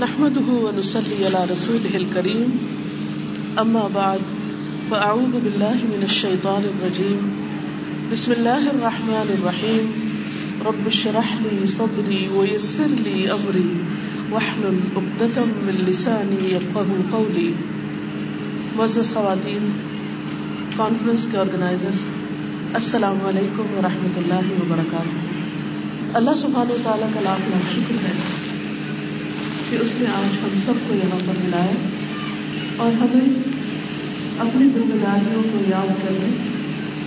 نحمده ونصلي على رسوله الكريم. أما بعد، فأعوذ بالله من الشيطان الرجيم. بسم الله الرحمن الرحيم. رب اشرح لي صدري ويسر لي أمري. واحلل عقدة من لساني يفقه قولي. معزز خواتین کانفرنس کے آرگنائزر السلام علیکم ورحمۃ اللہ وبرکاتہ. اللہ سبحانہ و تعالیٰ کا لاکھ لاکھ شکر ہے کہ اس نے آج ہم سب کو یہاں پر ملایا اور ہمیں اپنی ذمہ داریوں کو یاد کرنے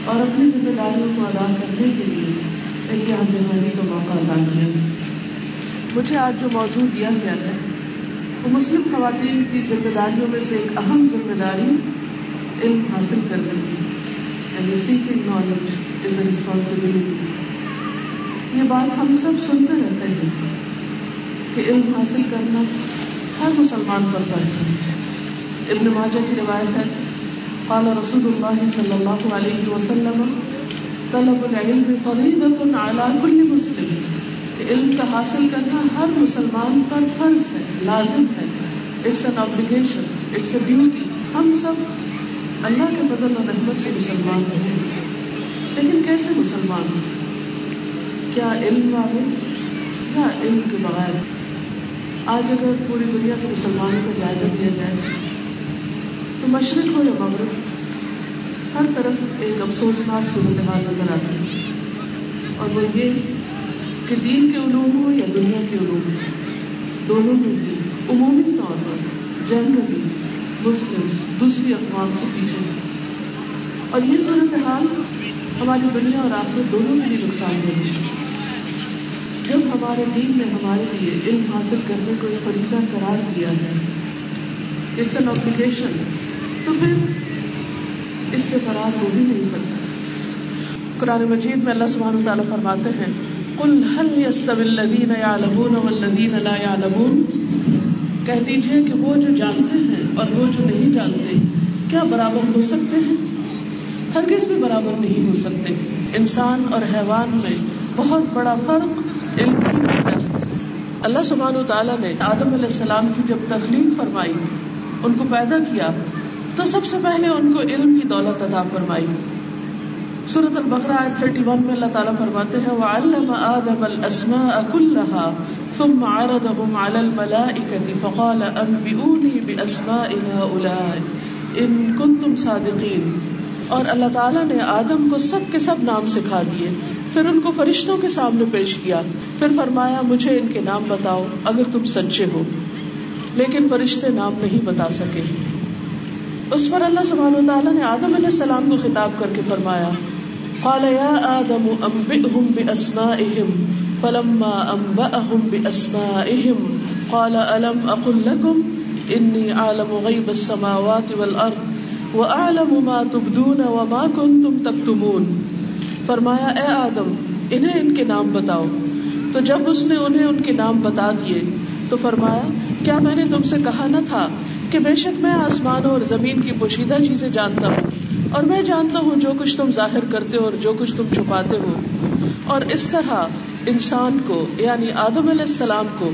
اور اپنی ذمہ داریوں کو ادا کرنے کے لیے امتحان بیماری کا موقع ادا کیا۔ مجھے آج جو موضوع دیا گیا ہے، وہ مسلم خواتین کی ذمہ داریوں میں سے ایک اہم ذمہ داری علم حاصل کرنے کی یعنی seeking knowledge is a responsibility یہ بات ہم سب سنتے رہتے ہیں۔ کہ علم حاصل کرنا ہر مسلمان پر فرض ہے۔ ابن ماجہ کی روایت ہے، قال رسول اللہ صلی اللہ علیہ وسلم، طلب العلم فریضۃ علی کل مسلم۔ کہ علم کا حاصل کرنا ہر مسلمان پر فرض ہے، لازم ہے۔ It's an obligation it's a duty ہم سب اللہ کے فضل و رحمت سے مسلمان ہیں۔ لیکن کیسے مسلمان کیا علم والے؟ یا علم کے بغیر؟ آج اگر پوری دنیا کے مسلمانوں کو جائزہ دیا جائے تو مشرق ہو یا مغرب ہر طرف ایک افسوسناک صورت حال نظر آتی ہے۔ اور وہ یہ کہ دین کے علوم ہو یا دنیا کے علوم ہو دونوں میں بھی، عمومی طور پر جنرلی مسلم دوسری اقوام سے پیچھے ہیں۔ اور یہ صورت حال ہماری دنیا اور آخر دونوں کے لیے نقصان دہ ہے۔ جب ہمارے دین نے ہمارے لیے علم حاصل کرنے کو ایک فریضہ قرار دیا ہے اٹس این اپلیکیشن تو پھر اس سے فرار ہو بھی نہیں سکتا۔ قرآن مجید میں اللہ سبحانہ تعالیٰ فرماتے ہیں، قل هل يستوي الذين يعلمون والذين لا يعلمون؟ کہہ دیجیے کہ وہ جو جانتے ہیں اور وہ جو نہیں جانتے، کیا برابر ہو سکتے ہیں؟ ہرگز بھی برابر نہیں ہو سکتے۔ انسان اور حیوان میں بہت بڑا فرق علم کی وجہ سے اللہ سبحانہ تعالیٰ نے آدم علیہ السلام کی جب تخلیق فرمائی، ان کو پیدا کیا، تو سب سے پہلے ان کو علم کی دولت ادا فرمائی۔ سورت البقرہ آیت 31 میں اللہ تعالیٰ فرماتے ہیں، وَعَلَّمَ آدَمَ الْأَسْمَاءَ كُلَّهَا ثُمَّ عَرَضَهُمْ عَلَى الْمَلَائِكَةِ فَقَالَ أَنْبِئُونِي بِأَسْمَاءِ هَؤُلَاءِ إِن كُنتُمْ صَادِقِينَ۔ اور اللہ تعالیٰ نے آدم کو سب کے سب نام سکھا دیے۔ پھر ان کو فرشتوں کے سامنے پیش کیا۔ پھر فرمایا، مجھے ان کے نام بتاؤ اگر تم سچے ہو۔ لیکن فرشتے نام نہیں بتا سکے۔ اس پر اللہ سبحانہ تعالیٰ نے آدم علیہ السلام کو خطاب کر کے فرمایا، قال، یا آدم انبئهم باسمائهم فلما انبأهم باسمائهم قال، الم اقل لكم انی عالم غیب السماوات والارض؟ واعلم ما تبدون وما كنتم تكتمون۔ فرمایا، اے آدم، انہیں ان کے نام بتاؤ۔ تو جب اس نے انہیں ان کے نام بتا دیے، تو فرمایا، کیا میں نے تم سے کہا نہ تھا کہ بے شک میں آسمانوں اور زمین کی پوشیدہ چیزیں جانتا ہوں، اور میں جانتا ہوں جو کچھ تم ظاہر کرتے ہو اور جو کچھ تم چھپاتے ہو۔ اور اس طرح انسان کو یعنی آدم علیہ السلام کو،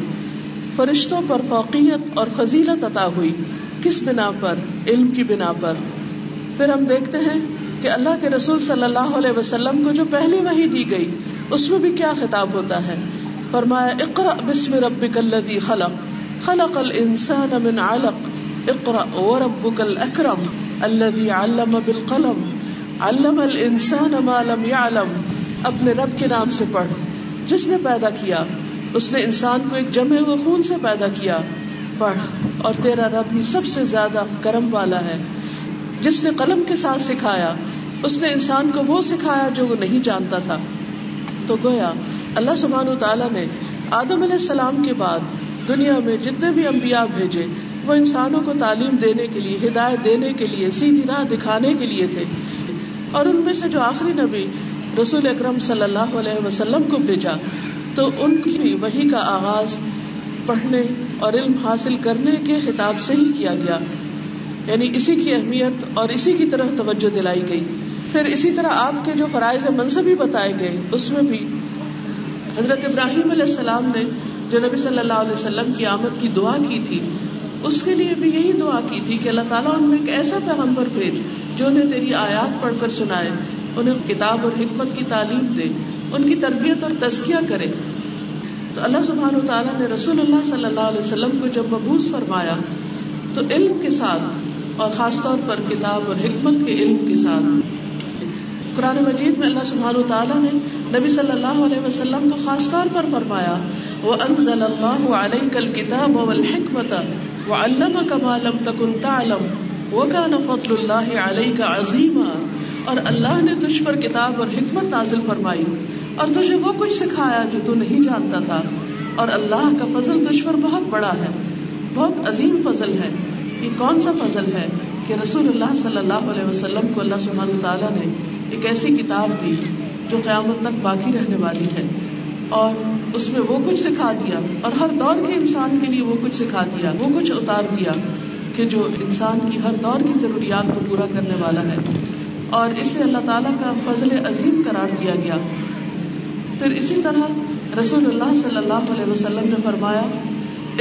فرشتوں پر فوقیت اور فضیلت عطا ہوئی۔ کس بنا پر؟ علم کی بنا پر۔ پھر ہم دیکھتے ہیں کہ اللہ کے رسول صلی اللہ علیہ وسلم کو جو پہلی وہی دی گئی، اس میں بھی کیا خطاب ہوتا ہے؟ فرمایا اقرا بسم ربک الذی خلق۔ خلق الانسان من علق۔ اقرا وربک الاکرم الذی علم بالقلم۔ علم الانسان ما لم يعلم۔ اپنے رب کے نام سے پڑھ۔ جس نے پیدا کیا، اس نے انسان کو ایک جمے ہوئے خون سے پیدا کیا۔ پڑھ اور تیرا رب ہی سب سے زیادہ کرم والا ہے۔ جس نے قلم کے ساتھ سکھایا، اس نے انسان کو وہ سکھایا جو وہ نہیں جانتا تھا۔ تو گویا، اللہ سبحان تعالیٰ نے آدم علیہ السلام کے بعد دنیا میں جتنے بھی انبیاء بھیجے، وہ انسانوں کو تعلیم دینے کے لیے، ہدایت دینے کے لیے، سیدھی راہ دکھانے کے لیے تھے۔ اور ان میں سے جو آخری نبی رسول اکرم صلی اللہ علیہ وسلم کو بھیجا، تو ان کی وہی کا آغاز پڑھنے اور علم حاصل کرنے کے خطاب سے ہی کیا گیا۔ یعنی اسی کی اہمیت اور اسی کی طرف توجہ دلائی گئی۔ پھر اسی طرح آپ کے جو فرائض منصبی بتائے گئے، اس میں بھی حضرت ابراہیم علیہ السلام نے جو نبی صلی اللہ علیہ وسلم کی آمد کی دعا کی تھی، اس کے لیے بھی یہی دعا کی تھی کہ اللہ تعالیٰ ان میں ایک ایسا پیغمبر بھیج جو انہیں تیری آیات پڑھ کر سنائے، انہیں کتاب اور حکمت کی تعلیم دے، ان کی تربیت اور تزکیہ کرے۔ تو اللہ سبحان و تعالیٰ نے رسول اللہ صلی اللہ علیہ وسلم کو جب مبوس فرمایا تو علم کے ساتھ اور خاص طور پر کتاب اور حکمت کے علم کے ساتھ قرآن مجید میں اللہ سبحان و تعالیٰ نے نبی صلی اللہ علیہ وسلم کو خاص طور پر فرمایا وہ انزل اللہ علیہ کل کتاب والحکمت وعلمك ما لم تكن تعلم، وكان فضل اللہ علیہ کا عظیمہ اور اللہ نے تجھ پر کتاب اور حکمت نازل فرمائی۔ اور تجھے وہ کچھ سکھایا جو تو نہیں جانتا تھا۔ اور اللہ کا فضل تجھ پر بہت بڑا ہے۔ بہت عظیم فضل ہے۔ یہ کون سا فضل ہے کہ رسول اللہ صلی اللہ علیہ وسلم کو اللہ سبحانہ تعالیٰ نے ایک ایسی کتاب دی جو قیامت تک باقی رہنے والی ہے۔ اور اس میں وہ کچھ سکھا دیا۔ اور ہر دور کے انسان کے لیے وہ کچھ سکھا دیا۔ وہ کچھ اتار دیا کہ جو انسان کی ہر دور کی ضروریات کو پورا کرنے والا ہے۔ اور اسے اللہ تعالیٰ کا فضل عظیم قرار دیا گیا۔ پھر اسی طرح رسول اللہ صلی اللہ علیہ وسلم نے فرمایا،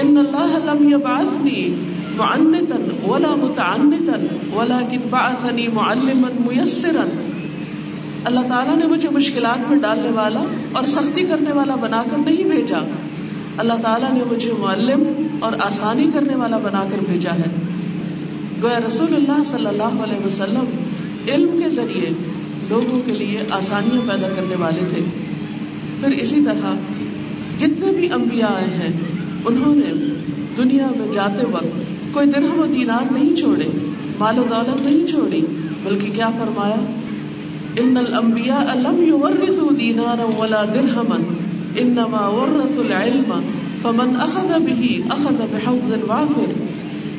ان اللہ لم يبعثني معنتا ولا متعنتا ولكن بعثني معلما ميسرا اللہ تعالیٰ نے مجھے مشکلات میں ڈالنے والا اور سختی کرنے والا بنا کر نہیں بھیجا۔ اللہ تعالیٰ نے مجھے معلم اور آسانی کرنے والا بنا کر بھیجا ہے۔ گویا رسول اللہ صلی اللہ علیہ وسلم علم کے ذریعے لوگوں کے لیے آسانیاں پیدا کرنے والے تھے۔ پھر اسی طرح جتنے بھی انبیاء آئے ہیں، انہوں نے دنیا میں جاتے وقت کوئی درہم و دینار نہیں چھوڑے، مال و دولت نہیں چھوڑی، بلکہ کیا فرمایا؟ ان الانبیاء لم يورثوا دینارا ولا درہما، انما ورثوا العلم، فمن اخذ به اخذ بحوض وافر۔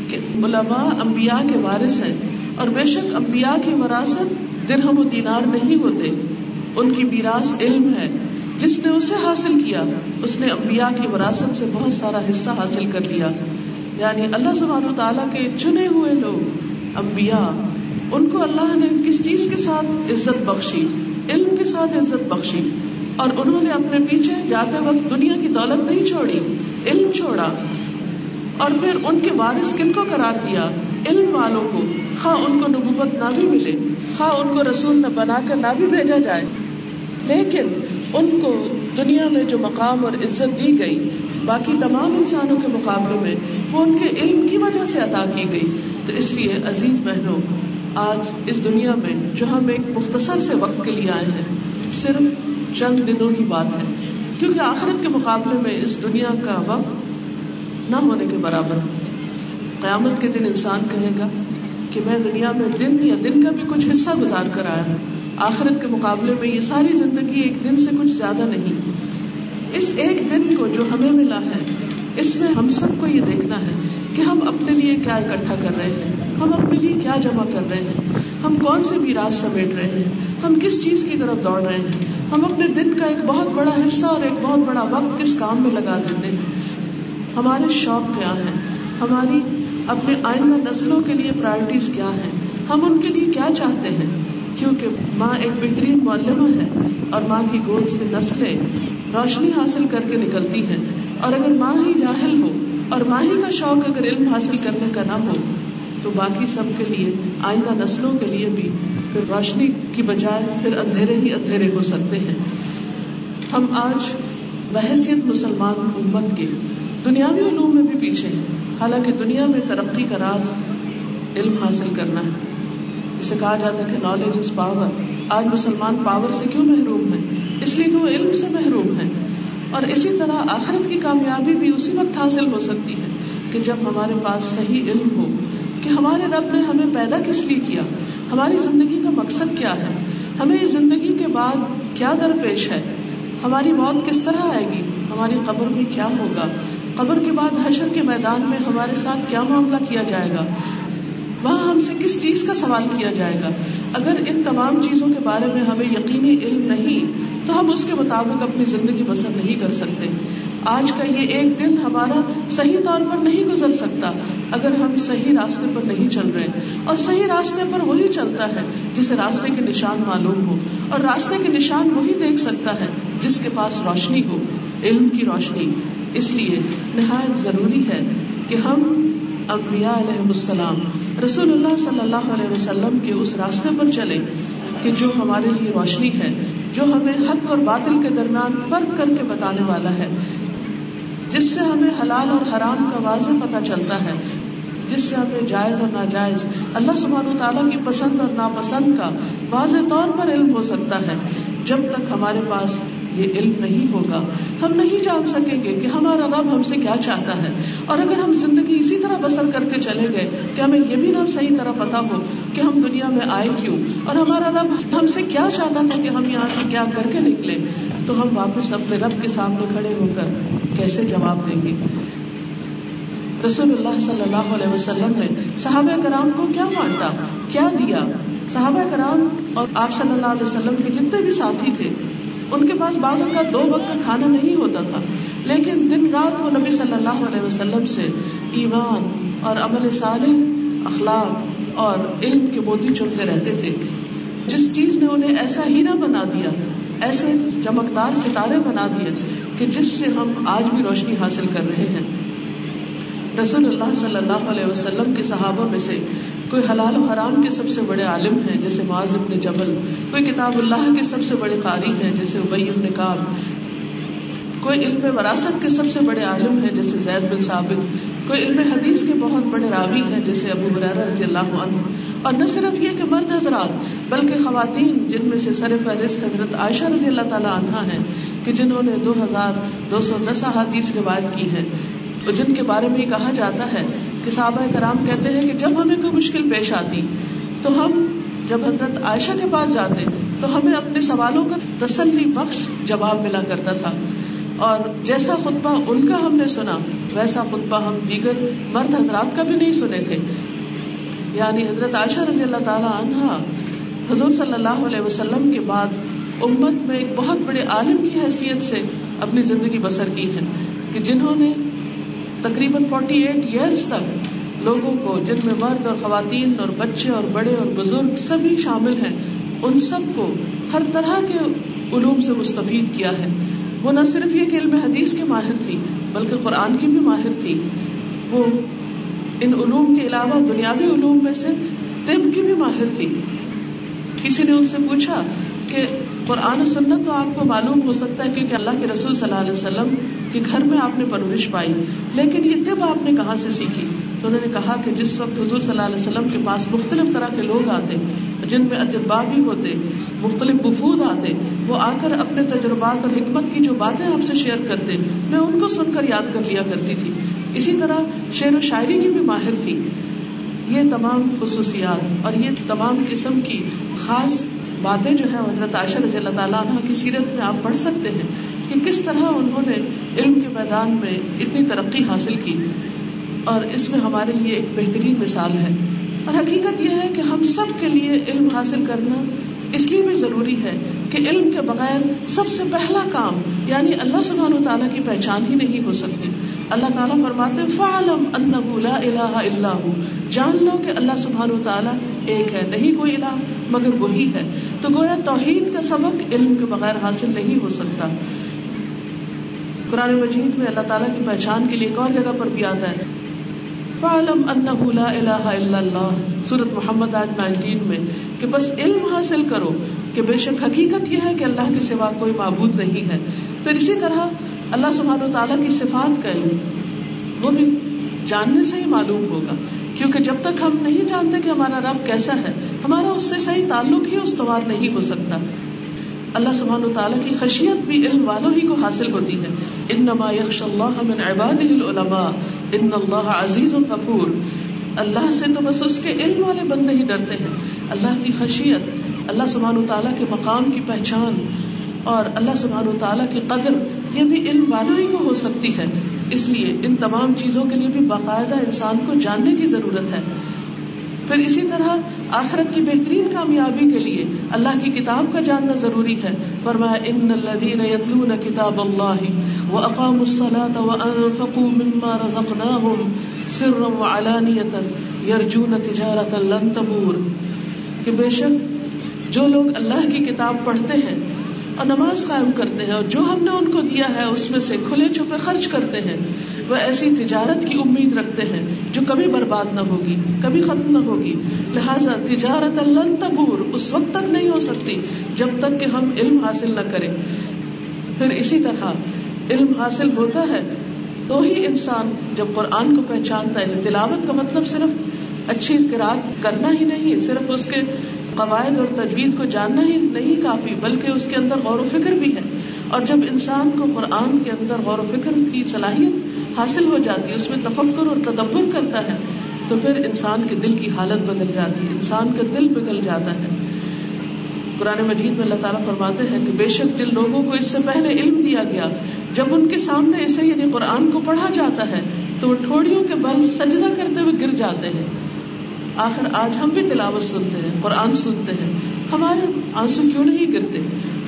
کہ علماء انبیاء کے وارث ہیں اور بے شک انبیاء کی وراثت درہم و دینار نہیں ہوتے، ان کی میراث علم ہے۔ جس نے اسے حاصل کیا، اس نے انبیاء کی وراثت سے بہت سارا حصہ حاصل کر لیا۔ یعنی اللہ سبحانہ و تعالیٰ کے چنے ہوئے لوگ، انبیاء، ان کو اللہ نے کس چیز کے ساتھ عزت بخشی؟ علم کے ساتھ عزت بخشی۔ اور انہوں نے اپنے پیچھے جاتے وقت دنیا کی دولت نہیں چھوڑی، علم چھوڑا۔ اور پھر ان کے وارث کن کو قرار دیا؟ علم والوں کو۔ خواہ ان کو نبوت نہ بھی ملے، خواہ ان کو رسول نہ بنا کر نہ بھی بھیجا جائے۔ لیکن ان کو دنیا میں جو مقام اور عزت دی گئی، باقی تمام انسانوں کے مقابلے میں وہ ان کے علم کی وجہ سے عطا کی گئی۔ تو اس لیے عزیز بہنوں، آج اس دنیا میں جو ہم ایک مختصر سے وقت کے لیے آئے ہیں، صرف چند دنوں کی بات ہے۔ کیونکہ آخرت کے مقابلے میں اس دنیا کا وقت نہ ہونے کے برابر۔ قیامت کے دن انسان کہے گا کہ میں دنیا میں دن یا دن کا بھی کچھ حصہ گزار کر آیا ہوں۔ آخرت کے مقابلے میں یہ ساری زندگی ایک دن سے کچھ زیادہ نہیں۔ اس ایک دن کو جو ہمیں ملا ہے، اس میں ہم سب کو یہ دیکھنا ہے کہ ہم اپنے لیے کیا اکٹھا کر رہے ہیں، ہم اپنے لیے کیا جمع کر رہے ہیں، ہم کون سے میراث سمیٹ رہے ہیں، ہم کس چیز کی طرف دوڑ رہے ہیں، ہم اپنے دن کا ایک بہت بڑا حصہ اور ایک بہت بڑا وقت کس کام میں لگا دیتے ہیں۔ ہمارے شوق کیا ہے ہماری اپنے آئندہ نسلوں کے لیے پرائرٹیز کیا ہیں؟ ہم ان کے لیے کیا چاہتے ہیں؟ کیونکہ ماں ایک بہترین معلمہ ہے اور ماں کی گود سے نسلیں روشنی حاصل کر کے نکلتی ہیں۔ اور اگر ماں ہی جاہل ہو اور ماں ہی کا شوق اگر علم حاصل کرنے کا نہ ہو، تو باقی سب کے لیے، آئندہ نسلوں کے لیے بھی پھر روشنی کی بجائے پھر اندھیرے ہی اندھیرے ہو سکتے ہیں۔ ہم آج بحثیت مسلمان امت کے دنیاوی علوم میں بھی پیچھے ہیں۔ حالانکہ دنیا میں ترقی کا راز علم حاصل کرنا ہے۔ جسے کہا جاتا ہے کہ نالج از پاور آج مسلمان پاور سے کیوں محروم ہے اس لیے کہ وہ علم سے محروم ہے اور اسی طرح آخرت کی کامیابی بھی اسی وقت حاصل ہو سکتی ہے کہ جب ہمارے پاس صحیح علم ہو کہ ہمارے رب نے ہمیں پیدا کس لیے کیا؟ ہماری زندگی کا مقصد کیا ہے؟ ہمیں اس زندگی کے بعد کیا درپیش ہے؟ ہماری موت کس طرح آئے گی؟ ہماری قبر میں کیا ہوگا؟ قبر کے بعد حشر کے میدان میں ہمارے ساتھ کیا معاملہ کیا جائے گا؟ وہاں ہم سے کس چیز کا سوال کیا جائے گا؟ اگر ان تمام چیزوں کے بارے میں ہمیں یقینی علم نہیں، تو ہم اس کے مطابق اپنی زندگی بسر نہیں کر سکتے۔ آج کا یہ ایک دن ہمارا صحیح طور پر نہیں گزر سکتا، اگر ہم صحیح راستے پر نہیں چل رہے۔ اور صحیح راستے پر وہی چلتا ہے جسے راستے کے نشان معلوم ہو، اور راستے کے نشان وہی دیکھ سکتا ہے جس کے پاس روشنی ہو، علم کی روشنی۔ اس لیے نہایت ضروری ہے کہ ہم انبیاء علیہ السلام رسول اللہ صلی اللہ علیہ وسلم کے اس راستے پر چلے کہ جو ہمارے لیے روشنی ہے، جو ہمیں حق اور باطل کے درمیان فرق کر کے بتانے والا ہے، جس سے ہمیں حلال اور حرام کا واضح پتہ چلتا ہے، جس سے ہمیں جائز اور ناجائز، اللہ سبحان و تعالیٰ کی پسند اور ناپسند کا واضح طور پر علم ہو سکتا ہے۔ جب تک ہمارے پاس یہ علم نہیں ہوگا۔ ہم نہیں جان سکیں گے کہ ہمارا رب ہم سے کیا چاہتا ہے۔ اور اگر ہم زندگی اسی طرح بسر کر کے چلے گئے کہ ہمیں یہ بھی نہ صحیح طرح پتا ہو کہ ہم دنیا میں آئے کیوں؟ اور ہمارا رب ہم سے کیا چاہتا تھا کہ ہم یہاں سے کیا کر کے نکلے تو ہم واپس اپنے رب کے سامنے کھڑے ہو کر کیسے جواب دیں گے؟ رسول اللہ صلی اللہ علیہ وسلم نے صحابہ کرام کو کیا مانتا؟ کیا دیا؟ صحابہ کرام اور آپ صلی اللہ علیہ وسلم کے جتنے بھی ساتھی تھے ان کے پاس بعض کا دو وقت کا کھانا نہیں ہوتا تھا۔ لیکن دن رات وہ نبی صلی اللہ علیہ وسلم سے ایمان اور عمل صالح، اخلاق اور علم کے موتی چنتے رہتے تھے۔ جس چیز نے انہیں ایسا ہیرا بنا دیا، ایسے چمکدار ستارے بنا دیے کہ جس سے ہم آج بھی روشنی حاصل کر رہے ہیں۔ رسول اللہ صلی اللہ علیہ وسلم کے صحابہ میں سے کوئی حلال و حرام کے سب سے بڑے عالم ہیں، جیسے معاذ ابن جبل، کوئی کتاب اللہ کے سب سے بڑے قاری ہیں، جیسے ابئی ابن کاب کوئی علم وراثت کے سب سے بڑے عالم ہیں، جیسے زید بن ثابت، کوئی علم حدیث کے بہت بڑے راوی ہیں، جیسے ابو برار رضی اللہ عنہ۔ اور نہ صرف یہ کہ مرد حضرات، بلکہ خواتین، جن میں سے سر فہرست حضرت عائشہ رضی اللہ تعالیٰ عنہ ہیں، کہ جنہوں نے دو ہزار دو سو دس احادیث روایت کی ہے جن کے بارے میں یہ کہا جاتا ہے کہ صحابہ کرام کہتے ہیں کہ جب ہمیں کوئی مشکل پیش آتی تو ہم جب حضرت عائشہ کے پاس جاتے تو ہمیں اپنے سوالوں کا تسلی بخش جواب ملا کرتا تھا۔ اور جیسا خطبہ ان کا ہم نے سنا، ویسا خطبہ ہم دیگر مرد حضرات کا بھی نہیں سنے تھے۔ یعنی حضرت عائشہ رضی اللہ تعالی عنہ حضور صلی اللہ علیہ وسلم کے بعد امت میں ایک بہت بڑے عالم کی حیثیت سے اپنی زندگی بسر کی ہے کہ جنہوں نے تقریباً فورٹی ایٹ ایئرس تک لوگوں کو جن میں مرد اور خواتین اور بچے اور بڑے اور بزرگ سبھی شامل ہیں، ان سب کو ہر طرح کے علوم سے مستفید کیا ہے۔ وہ نہ صرف یہ کہ علم حدیث کے ماہر تھی، بلکہ قرآن کی بھی ماہر تھی۔ وہ ان علوم کے علاوہ دنیاوی علوم میں سے طب کی بھی ماہر تھی۔ کسی نے ان سے پوچھا کہ قرآن و سنت تو آپ کو معلوم ہو سکتا ہے کیونکہ اللہ کے رسول صلی اللہ علیہ وسلم کے گھر میں آپ نے پرورش پائی۔ لیکن یہ طب آپ نے کہاں سے سیکھی؟ تو انہوں نے کہا کہ جس وقت حضور صلی اللہ علیہ وسلم کے پاس مختلف طرح کے لوگ آتے، جن میں اطبا بھی ہوتے، مختلف وفود آتے، وہ آ کر اپنے تجربات اور حکمت کی جو باتیں آپ سے شیئر کرتے، میں ان کو سن کر یاد کر لیا کرتی تھی۔ اسی طرح شعر و شاعری کی بھی ماہر تھی۔ یہ تمام خصوصیات اور یہ تمام قسم کی خاص باتیں جو ہے حضرت عائشہ رضی اللہ تعالیٰ عنہ کی سیرت میں آپ پڑھ سکتے ہیں کہ کس طرح انہوں نے علم کے میدان میں اتنی ترقی حاصل کی۔ اور اس میں ہمارے لیے ایک بہترین مثال ہے۔ اور حقیقت یہ ہے کہ ہم سب کے لیے علم حاصل کرنا اس لیے بھی ضروری ہے کہ علم کے بغیر سب سے پہلا کام یعنی اللہ سبحانہ و تعالیٰ کی پہچان ہی نہیں ہو سکتی۔ اللہ تعالیٰ فرماتے فعلم انه لا الہ الا ہو جان لو کہ اللہ سبحانہ و تعالیٰ ایک ہے، نہیں کوئی الہ، مگر وہی ہے۔ تو گویا توحید کا سبق علم کے بغیر حاصل نہیں ہو سکتا۔ قرآن مجید میں اللہ تعالیٰ کی پہچان کے لیے ایک اور جگہ پر بھی آتا ہے۔ فعلم انه لا الہ الا اللہ سورت محمد آج 19 میں کہ بس علم حاصل کرو کہ بے شک حقیقت یہ ہے کہ اللہ کے سوا کوئی معبود نہیں ہے۔ پھر اسی طرح اللہ سبحانہ و تعالیٰ کی صفات کا علم، وہ بھی جاننے سے ہی معلوم ہوگا۔ کیونکہ جب تک ہم نہیں جانتے کہ ہمارا رب کیسا ہے ہمارا اس سے صحیح تعلق ہی استوار نہیں ہو سکتا۔ اللہ سبحانہ و تعالیٰ کی خشیت بھی علم والوں ہی کو حاصل ہوتی ہے۔ انما یخش اللہ من عباده العلماء، ان اللہ عزیز غفور۔ اللہ سے تو بس اس کے علم والے بندے ہی ڈرتے ہیں۔ اللہ کی خشیت، اللہ سبحانہ و تعالیٰ کے مقام کی پہچان اور اللہ سبحانہ و تعالیٰ کی قدر، یہ بھی علم والوں ہی کو ہو سکتی ہے۔ اس لیے ان تمام چیزوں کے لیے بھی باقاعدہ انسان کو جاننے کی ضرورت ہے۔ پھر اسی طرح آخرت کی بہترین کامیابی کے لیے اللہ کی کتاب کا جاننا ضروری ہے۔ فرمایا، ان الذين يتلون كتاب الله واقاموا الصلاه وانفقوا مما رزقناهم سرا وعلانيه يرجون تجاره لن تبور۔ کہ بے شک جو لوگ اللہ کی کتاب پڑھتے ہیں اور نماز قائم کرتے ہیں اور جو ہم نے ان کو دیا ہے، اس میں سے کھلے چھپے خرچ کرتے ہیں۔ وہ ایسی تجارت کی امید رکھتے ہیں جو کبھی برباد نہ ہوگی، کبھی ختم نہ ہوگی۔ لہٰذا تجارت اللہ تبور، اس وقت تک نہیں ہو سکتی جب تک کہ ہم علم حاصل نہ کریں۔ پھر اسی طرح، علم حاصل ہوتا ہے تو ہی انسان جب قرآن کو پہچانتا ہے، تلاوت کا مطلب صرف اچھی قرآن کرنا ہی نہیں، صرف اس کے قواعد اور تجوید کو جاننا ہی نہیں کافی، بلکہ اس کے اندر غور و فکر بھی ہے۔ اور جب انسان کو قرآن کے اندر غور و فکر کی صلاحیت حاصل ہو جاتی ہے اس میں تفکر اور تدبر کرتا ہے، تو پھر انسان کے دل کی حالت بدل جاتی ہے انسان کا دل بگل جاتا ہے۔ قرآن مجید میں اللہ تعالیٰ فرماتے ہیں کہ بے شک جن لوگوں کو اس سے پہلے علم دیا گیا، جب ان کے سامنے اسے یعنی قرآن کو پڑھا جاتا ہے، تو وہ ٹھوڑیوں کے بل سجدہ کرتے ہوئے گر جاتے ہیں۔ آخر آج ہم بھی تلاوت سنتے ہیں، قرآن سنتے ہیں۔ ہمارے آنسو کیوں نہیں گرتے؟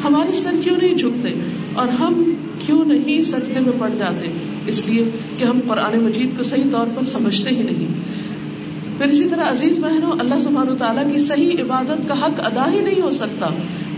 ہمارے سر کیوں نہیں جھکتے؟ اور ہم کیوں نہیں سجدے میں پڑ جاتے؟ اس لیے کہ ہم قرآن مجید کو صحیح طور پر سمجھتے ہی نہیں۔ پھر اسی طرح عزیز بہنوں، اللہ سبحانہ تعالیٰ کی صحیح عبادت کا حق ادا ہی نہیں ہو سکتا۔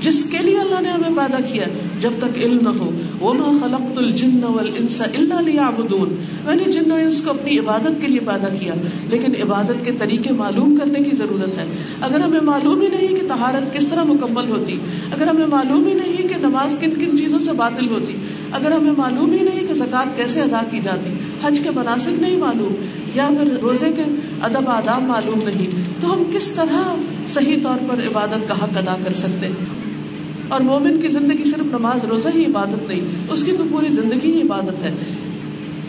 جس کے لیے اللہ نے ہمیں پیدا کیا جب تک علم نہ ہو۔ وہ میں خلق الجن والانس الا ليعبدون۔ میں نے جن انس کو اپنی عبادت کے لیے پیدا کیا، لیکن عبادت کے طریقے معلوم کرنے کی ضرورت ہے۔ اگر ہمیں معلوم ہی نہیں کہ طہارت کس طرح مکمل ہوتی، اگر ہمیں معلوم ہی نہیں کہ نماز کن کن چیزوں سے باطل ہوتی، اگر ہمیں معلوم ہی نہیں کہ زکوٰۃ کیسے ادا کی جاتی، حج کے مناسب نہیں معلوم، یا پھر روزے کے ادب آداب معلوم نہیں، تو ہم کس طرح صحیح طور پر عبادت کا حق ادا کر سکتے؟ اور مومن کی زندگی صرف نماز، روزہ ہی عبادت نہیں، اس کی تو پوری زندگی ہی عبادت ہے۔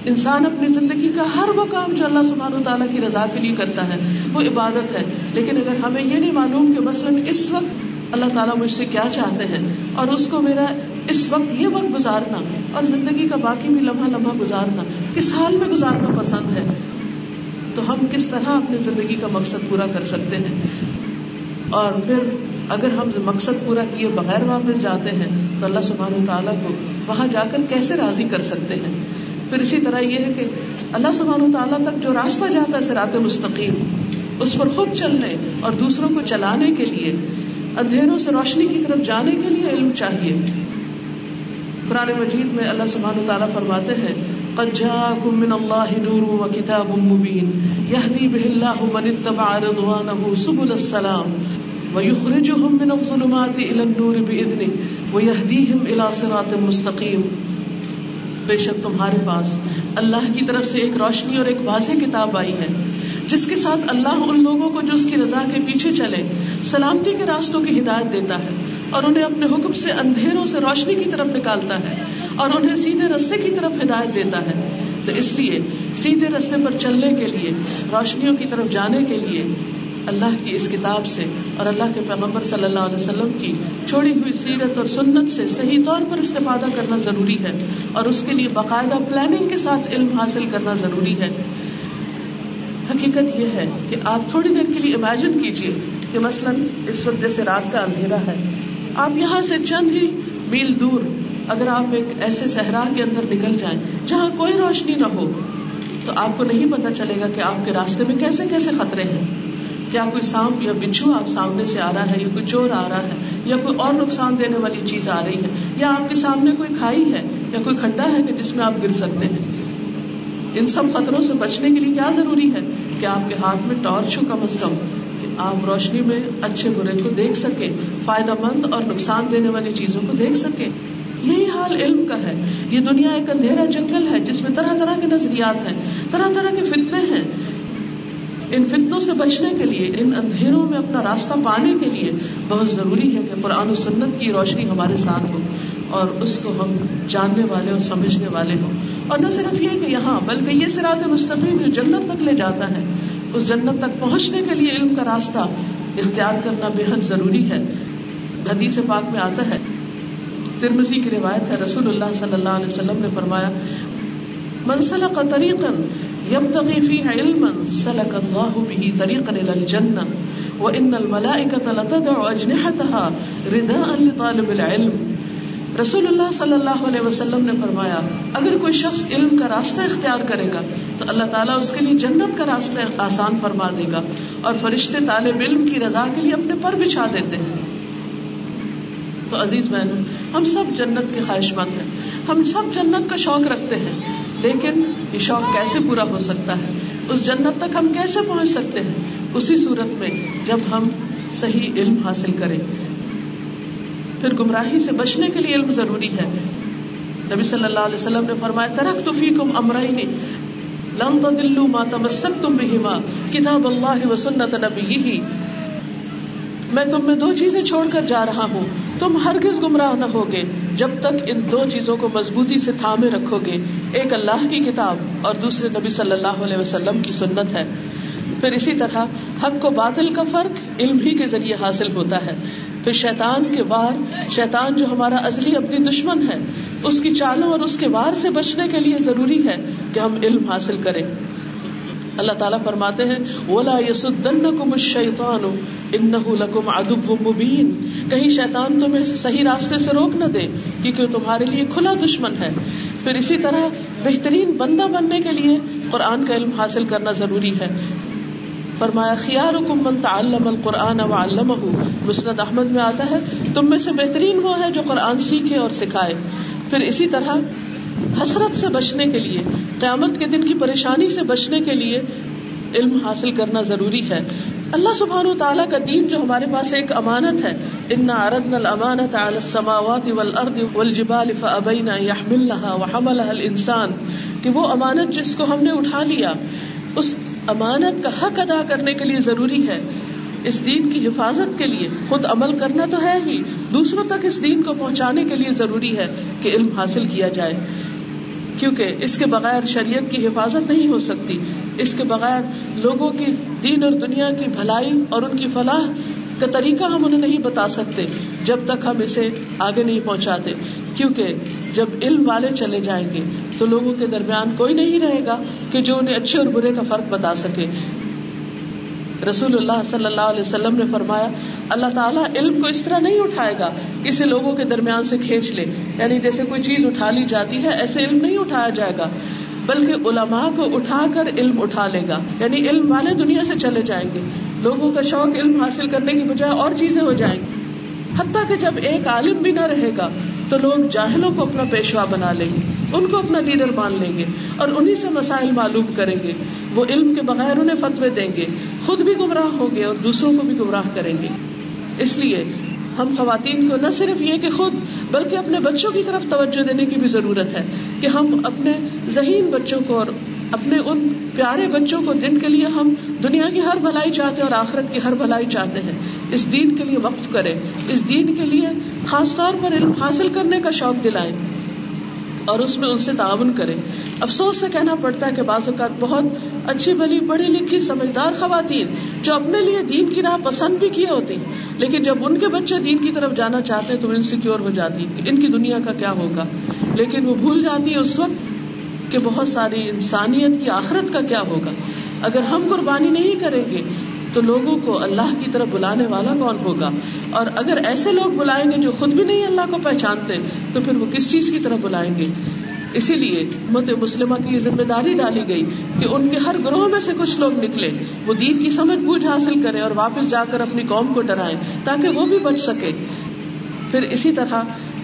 انسان اپنی زندگی کا ہر وہ کام جو اللہ سبحانہ تعالیٰ کی رضا کے لیے کرتا ہے، وہ عبادت ہے۔ لیکن اگر ہمیں یہ نہیں معلوم کہ مثلاً اس وقت اللہ تعالیٰ مجھ سے کیا چاہتے ہیں اور اس کو میرا اس وقت یہ وقت گزارنا اور زندگی کا باقی بھی لمحہ لمحہ گزارنا کس حال میں گزارنا پسند ہے، تو ہم کس طرح اپنی زندگی کا مقصد پورا کر سکتے ہیں؟ اور پھر اگر ہم مقصد پورا کیے بغیر واپس جاتے ہیں، تو اللہ سبحانہ تعالیٰ کو وہاں جا کر کیسے راضی کر سکتے ہیں؟ پھر اسی طرح یہ ہے کہ اللہ سبحانہ تعالیٰ تک جو راستہ جاتا ہے سرات مستقیم، اس پر خود چلنے اور دوسروں کو چلانے کے لیے، اندھیروں سے روشنی کی طرف جانے کے لیے علم چاہیے۔ قرآن مجید میں اللہ سبحانہ تعالیٰ فرماتے ہیں، قد جاءكم من الله نور وكتاب مبين، يهدي به الله من اتبع رضوانه سبل السلام ويخرجهم من الظلمات الى النور باذنه ويهديهم الى صراط مستقيم۔ بے شک تمہارے پاس اللہ کی طرف سے ایک روشنی اور ایک واضح کتاب آئی ہے۔ جس کے ساتھ اللہ ان لوگوں کو جو اس کی رضا کے پیچھے چلے، سلامتی کے راستوں کی ہدایت دیتا ہے اور انہیں اپنے حکم سے اندھیروں سے روشنی کی طرف نکالتا ہے اور انہیں سیدھے رستے کی طرف ہدایت دیتا ہے۔ تو اس لیے سیدھے رستے پر چلنے کے لیے، روشنیوں کی طرف جانے کے لیے اللہ کی اس کتاب سے اور اللہ کے پیغمبر صلی اللہ علیہ وسلم کی چھوڑی ہوئی سیرت اور سنت سے صحیح طور پر استفادہ کرنا ضروری ہے اور اس کے لیے باقاعدہ پلاننگ کے ساتھ علم حاصل کرنا ضروری ہے۔ حقیقت یہ ہے کہ آپ تھوڑی دیر کے لیے امیجن کیجیے کہ مثلاً اس وقت جیسے رات کا اندھیرا ہے، آپ یہاں سے چند ہی میل دور اگر آپ ایک ایسے صحرا کے اندر نکل جائیں جہاں کوئی روشنی نہ ہو، تو آپ کو نہیں پتا چلے گا کہ آپ کے راستے میں کیسے کیسے خطرے ہیں۔ کیا کوئی سانپ یا بچھو آپ سامنے سے آ رہا ہے یا کوئی چور آ رہا ہے یا کوئی اور نقصان دینے والی چیز آ رہی ہے یا آپ کے سامنے کوئی کھائی ہے یا کوئی کھڈا ہے کہ جس میں آپ گر سکتے ہیں؟ ان سب خطروں سے بچنے کے لیے کیا ضروری ہے کہ آپ کے ہاتھ میں ٹارچ ہو کم از کم کہ آپ روشنی میں اچھے برے کو دیکھ سکیں، فائدہ مند اور نقصان دینے والی چیزوں کو دیکھ سکیں؟ یہی حال علم کا ہے۔ یہ دنیا ایک اندھیرا جنگل ہے جس میں طرح طرح کے نظریات ہیں، طرح طرح کے فتنے ہیں۔ ان فتنوں سے بچنے کے لیے، ان اندھیروں میں اپنا راستہ پانے کے لیے بہت ضروری ہے کہ قرآن و سنت کی روشنی ہمارے ساتھ ہو اور اس کو ہم جاننے والے اور سمجھنے والے ہوں۔ اور نہ صرف یہ کہ یہاں، بلکہ یہ سرات مستقیم جو جنت تک لے جاتا ہے، اس جنت تک پہنچنے کے لیے علم کا راستہ اختیار کرنا بے حد ضروری ہے۔ حدیث پاک میں آتا ہے ترمسی کی روایت ہے، رسول اللہ صلی اللہ علیہ وسلم نے فرمایا منسلح کا يبتغي فيه علما سلك الله به طريقا الى الجنه وان الملائكه لتدع اجنحتها رداء لطالب العلم۔ رسول اللہ صلی اللہ علیہ وسلم نے فرمایا، اگر کوئی شخص علم کا راستہ اختیار کرے گا، تو اللہ تعالیٰ اس کے لیے جنت کا راستہ آسان فرما دے گا اور فرشتے طالب علم کی رضا کے لیے اپنے پر بچھا دیتے ہیں۔ تو عزیز بہنوں، ہم سب جنت کے خواہش مند ہیں۔ ہم سب جنت کا شوق رکھتے ہیں۔ لیکن یہ شوق کیسے پورا ہو سکتا ہے؟ اس جنت تک ہم کیسے پہنچ سکتے ہیں؟ اسی صورت میں جب ہم صحیح علم حاصل کریں۔ پھر گمراہی سے بچنے کے لیے علم ضروری ہے۔ نبی صلی اللہ علیہ وسلم نے فرمایا ترک تو فی کم امرائی نے لم تدلوا ما تمسكتم بهما، کتاب اللہ و سنت میں تم میں دو چیزیں چھوڑ کر جا رہا ہوں۔ تم ہرگز گمراہ نہ ہوگے۔ جب تک ان دو چیزوں کو مضبوطی سے تھامے رکھو گے، ایک اللہ کی کتاب اور دوسرے نبی صلی اللہ علیہ وسلم کی سنت ہے۔ پھر اسی طرح، حق کو باطل کا فرق علم ہی کے ذریعے حاصل ہوتا ہے۔ پھر شیطان کے وار، شیطان جو ہمارا ازلی اپنی دشمن ہے، اس کی چالوں اور اس کے وار سے بچنے کے لیے ضروری ہے کہ ہم علم حاصل کریں۔ اللہ تعالیٰ فرماتے ہیں اولا یسن کم شیطان لکم ادب مبین کہیں شیطان تمہیں صحیح راستے سے روک نہ دے، کیونکہ تمہارے لیے کھلا دشمن ہے۔ پھر اسی طرح بہترین بندہ بننے کے لیے قرآن کا علم حاصل کرنا ضروری ہے۔ فرمایا خیار من تعلم القرآن و علم مسند احمد میں آتا ہے، تم میں سے بہترین وہ ہے جو قرآن سیکھے اور سکھائے۔ پھر اسی طرح حسرت سے بچنے کے لیے، قیامت کے دن کی پریشانی سے بچنے کے لیے علم حاصل کرنا ضروری ہے۔ اللہ سبحان تعالیٰ کا دین جو ہمارے پاس ایک امانت ہے ان اردن الامانت على السماوات والارض والجبال فابين يحملنها وحملها الانسان کہ وہ امانت جس کو ہم نے اٹھا لیا، اس امانت کا حق ادا کرنے کے لیے ضروری ہے۔ اس دین کی حفاظت کے لیے خود عمل کرنا تو ہے ہی، دوسروں تک اس دین کو پہنچانے کے لیے ضروری ہے کہ علم حاصل کیا جائے۔ کیونکہ اس کے بغیر شریعت کی حفاظت نہیں ہو سکتی۔ اس کے بغیر لوگوں کی دین اور دنیا کی بھلائی اور ان کی فلاح کا طریقہ ہم انہیں نہیں بتا سکتے جب تک ہم اسے آگے نہیں پہنچاتے۔ کیونکہ جب علم والے چلے جائیں گے تو لوگوں کے درمیان کوئی نہیں رہے گا کہ جو انہیں اچھے اور برے کا فرق بتا سکے۔ رسول اللہ صلی اللہ علیہ وسلم نے فرمایا، اللہ تعالیٰ علم کو اس طرح نہیں اٹھائے گا کسی لوگوں کے درمیان سے کھینچ لے۔ یعنی جیسے کوئی چیز اٹھا لی جاتی ہے، ایسے علم نہیں اٹھایا جائے گا، بلکہ علماء کو اٹھا کر علم اٹھا لے گا۔ یعنی علم والے دنیا سے چلے جائیں گے۔ لوگوں کا شوق علم حاصل کرنے کی بجائے اور چیزیں ہو جائیں گی۔ حتیٰ کہ جب ایک عالم بھی نہ رہے گا تو لوگ جاہلوں کو اپنا پیشوا بنا لیں گے، ان کو اپنا لیڈر مان لیں گے اور انہیں سے مسائل معلوم کریں گے۔ وہ علم کے بغیر انہیں فتوے دیں گے، خود بھی گمراہ ہوں گے اور دوسروں کو بھی گمراہ کریں گے۔ اس لیے ہم خواتین کو نہ صرف یہ کہ خود، بلکہ اپنے بچوں کی طرف توجہ دینے کی بھی ضرورت ہے کہ ہم اپنے ذہین بچوں کو اور اپنے ان پیارے بچوں کو دن کے لیے ہم دنیا کی ہر بھلائی چاہتے ہیں اور آخرت کی ہر بھلائی چاہتے ہیں، اس دین کے لیے وقف کریں، اس دین کے لیے خاص طور پر علم حاصل کرنے کا شوق دلائیں۔ اور اس میں ان سے تعاون کرے افسوس سے کہنا پڑتا ہے کہ بعض اوقات بہت اچھی بلی پڑھی لکھی، سمجھدار خواتین جو اپنے لیے دین کی راہ پسند بھی کیے ہوتی لیکن جب ان کے بچے دین کی طرف جانا چاہتے ہیں تو انسیکیور ہو جاتی ان کی دنیا کا کیا ہوگا۔ لیکن وہ بھول جاتی ہے اس وقت کہ بہت ساری انسانیت کی آخرت کا کیا ہوگا۔ اگر ہم قربانی نہیں کریں گے تو لوگوں کو اللہ کی طرف بلانے والا کون ہوگا؟ اور اگر ایسے لوگ بلائیں گے جو خود بھی نہیں اللہ کو پہچانتے، تو پھر وہ کس چیز کی طرف بلائیں گے؟ اسی لیے مت مسلمہ کی ذمہ داری ڈالی گئی کہ ان کے ہر گروہ میں سے کچھ لوگ نکلے وہ دین کی سمجھ بوجھ حاصل کریں اور واپس جا کر اپنی قوم کو ڈرائیں تاکہ وہ بھی بچ سکے۔ پھر اسی طرح